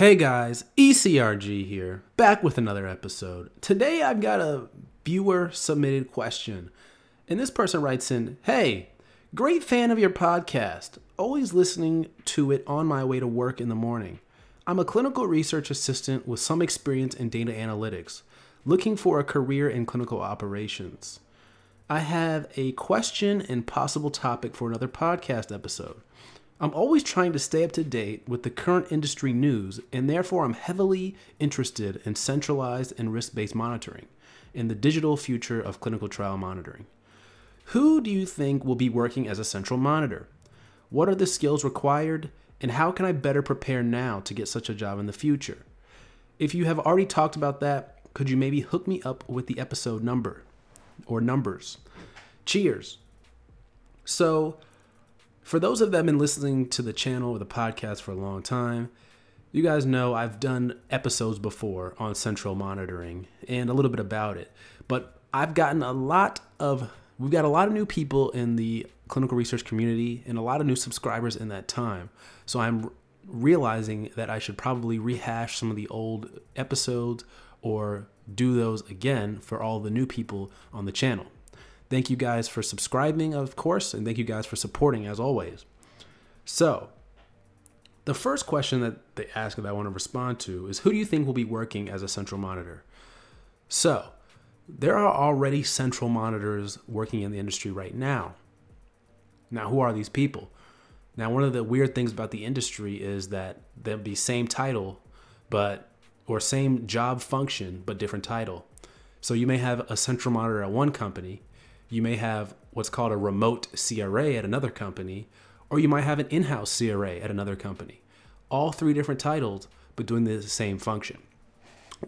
Hey guys, ECRG here, back with another episode. Today I've got a viewer submitted question. And this person writes in Hey, great fan of your podcast, always listening to it on my way to work in the morning. I'm a clinical research assistant with some experience in data analytics, looking for a career in clinical operations. I have a question and possible topic for another podcast episode. I'm always trying to stay up to date with the current industry news, and therefore I'm heavily interested in centralized and risk based monitoring in the digital future of clinical trial monitoring. Who do you think will be working as a central monitor? What are the skills required, and how can I better prepare now to get such a job in the future? If you have already talked about that, could you maybe hook me up with the episode number or numbers? Cheers. So, for those of them been listening to the channel or the podcast for a long time, you guys know I've done episodes before on central monitoring and a little bit about it. But I've gotten a lot of we've got a lot of new people in the clinical research community and a lot of new subscribers in that time. So I'm realizing that I should probably rehash some of the old episodes or do those again for all the new people on the channel. Thank you guys for subscribing, of course, and thank you guys for supporting as always. So, the first question that they ask that I want to respond to is Who do you think will be working as a central monitor? So, there are already central monitors working in the industry right now. Now, who are these people? Now, one of the weird things about the industry is that there'll be same title, but or same job function, but different title. So you may have a central monitor at one company, you may have what's called a remote CRA at another company, or you might have an in house CRA at another company. All three different titles, but doing the same function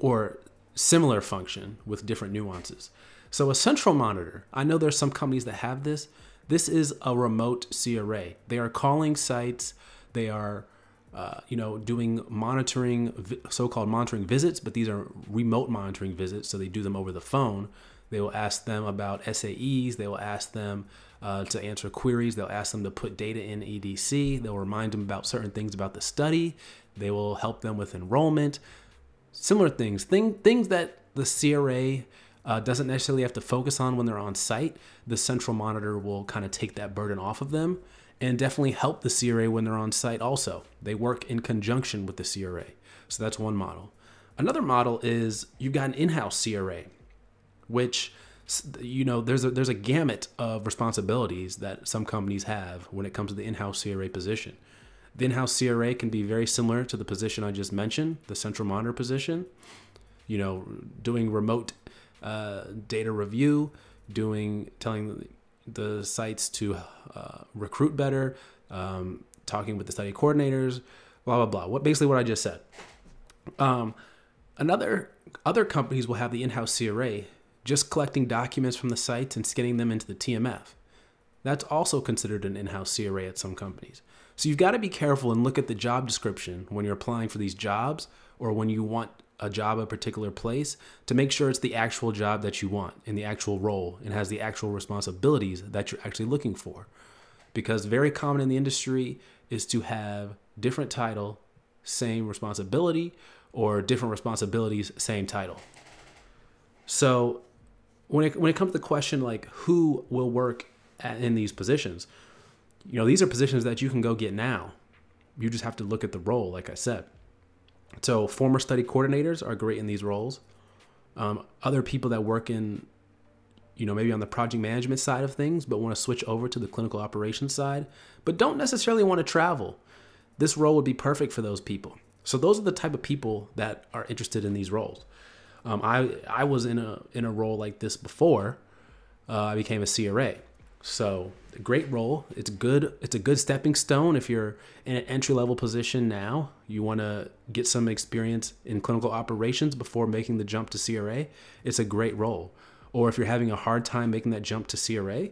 or similar function with different nuances. So, a central monitor, I know there's some companies that have this. This is a remote CRA. They are calling sites, they are uh, you know, doing monitoring, so-called monitoring visits, but these are remote monitoring visits, so they do them over the phone. They will ask them about SAEs. They will ask them uh, to answer queries. They'll ask them to put data in EDC. They'll remind them about certain things about the study. They will help them with enrollment. Similar things, thing, things that the CRA uh, doesn't necessarily have to focus on when they're on site. The central monitor will kind of take that burden off of them and definitely help the CRA when they're on site also. They work in conjunction with the CRA. So that's one model. Another model is you've got an in house CRA which you know there's a there's a gamut of responsibilities that some companies have when it comes to the in-house CRA position. The in-house CRA can be very similar to the position I just mentioned, the central monitor position. You know, doing remote uh, data review, doing telling the sites to uh, recruit better, um, talking with the study coordinators, blah blah blah. What basically what I just said. Um, another other companies will have the in-house CRA just collecting documents from the sites and scanning them into the TMF. That's also considered an in house CRA at some companies. So you've got to be careful and look at the job description when you're applying for these jobs or when you want a job at a particular place to make sure it's the actual job that you want in the actual role and has the actual responsibilities that you're actually looking for. Because very common in the industry is to have different title, same responsibility, or different responsibilities, same title. So when it when it comes to the question like who will work at, in these positions, you know these are positions that you can go get now. You just have to look at the role, like I said. So former study coordinators are great in these roles. Um, other people that work in, you know, maybe on the project management side of things, but want to switch over to the clinical operations side, but don't necessarily want to travel. This role would be perfect for those people. So those are the type of people that are interested in these roles. Um, I I was in a in a role like this before. Uh, I became a CRA, so a great role. It's good. It's a good stepping stone if you're in an entry level position now. You want to get some experience in clinical operations before making the jump to CRA. It's a great role. Or if you're having a hard time making that jump to CRA,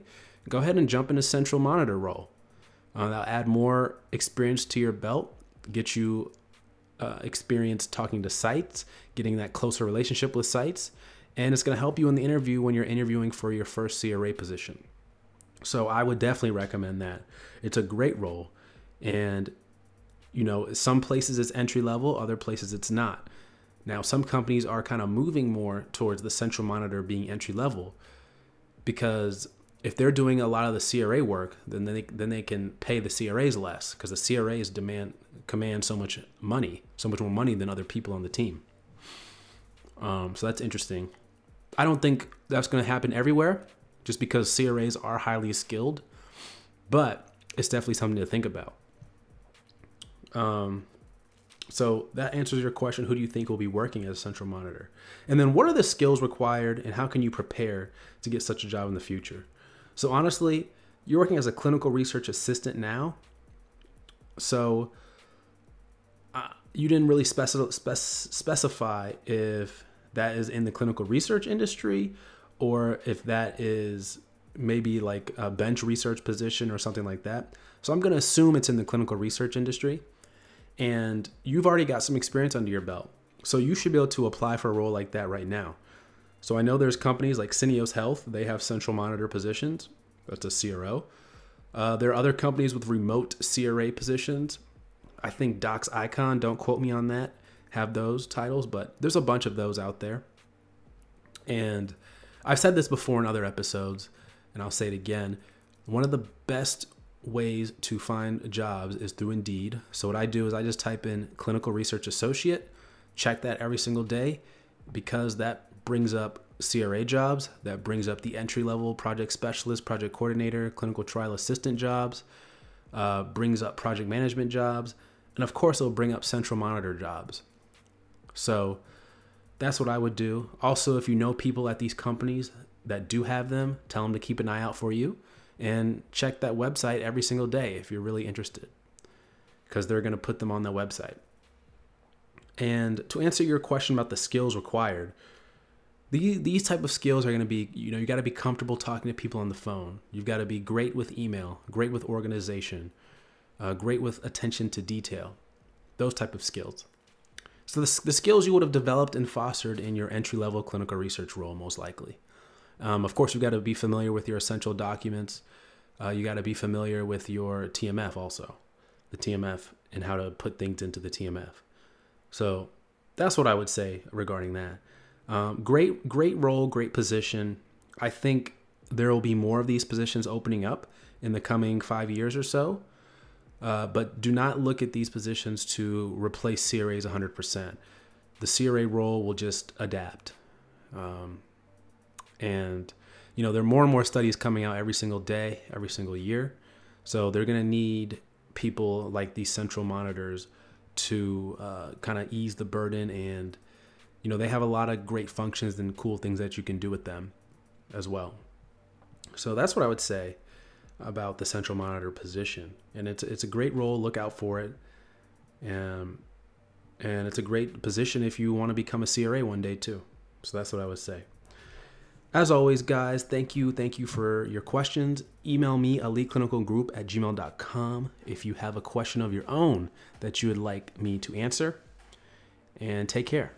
go ahead and jump into central monitor role. Uh, that'll add more experience to your belt, get you uh, experience talking to sites, getting that closer relationship with sites, and it's going to help you in the interview when you're interviewing for your first CRA position. So I would definitely recommend that. It's a great role, and You know, some places it's entry level, other places it's not. Now, some companies are kind of moving more towards the central monitor being entry level because if they're doing a lot of the CRA work, then they then they can pay the CRAs less because the CRAs demand command so much money, so much more money than other people on the team. Um, so that's interesting. I don't think that's going to happen everywhere, just because CRAs are highly skilled, but it's definitely something to think about. Um, so that answers your question. Who do you think will be working as a central monitor? And then what are the skills required and how can you prepare to get such a job in the future? So honestly, you're working as a clinical research assistant now. So uh, you didn't really speci- spec- specify if that is in the clinical research industry or if that is maybe like a bench research position or something like that. So I'm going to assume it's in the clinical research industry and you've already got some experience under your belt. So you should be able to apply for a role like that right now. So I know there's companies like Syneos Health, they have central monitor positions. That's a CRO. Uh, there are other companies with remote CRA positions. I think Docs Icon, don't quote me on that, have those titles, but there's a bunch of those out there. And I've said this before in other episodes, and I'll say it again. One of the best ways to find jobs is through Indeed. So what I do is I just type in clinical research associate, check that every single day because brings up CRA jobs, that brings up the entry level project specialist, project coordinator, clinical trial assistant jobs, uh, brings up project management jobs, and of course it'll bring up central monitor jobs. So that's what I would do. Also, if you know people at these companies that do have them, tell them to keep an eye out for you and check that website every single day if you're really interested because they're going to put them on the website. And to answer your question about the skills required, these, these type of skills are going to be, you know, you got to be comfortable talking to people on the phone. You've got to be great with email, great with organization, uh, great with attention to detail, those type of skills. So the, the skills you would have developed and fostered in your entry level clinical research role, most likely. Um, of course, you've got to be familiar with your essential documents. Uh, you got to be familiar with your TMF also, the TMF and how to put things into the TMF. So that's what I would say regarding that. Um, great, great role, great position. I think there will be more of these positions opening up in the coming five years or so. Uh, but do not look at these positions to replace CRAs 100%. The CRA role will just adapt. Um, and, you know, there are more and more studies coming out every single day, every single year. So they're going to need people like these central monitors to uh, kind of ease the burden. And, you know, they have a lot of great functions and cool things that you can do with them as well. So that's what I would say about the central monitor position. And it's, it's a great role. Look out for it. Um, and it's a great position if you want to become a CRA one day, too. So that's what I would say. As always, guys, thank you. Thank you for your questions. Email me, eliteclinicalgroup at gmail.com, if you have a question of your own that you would like me to answer. And take care.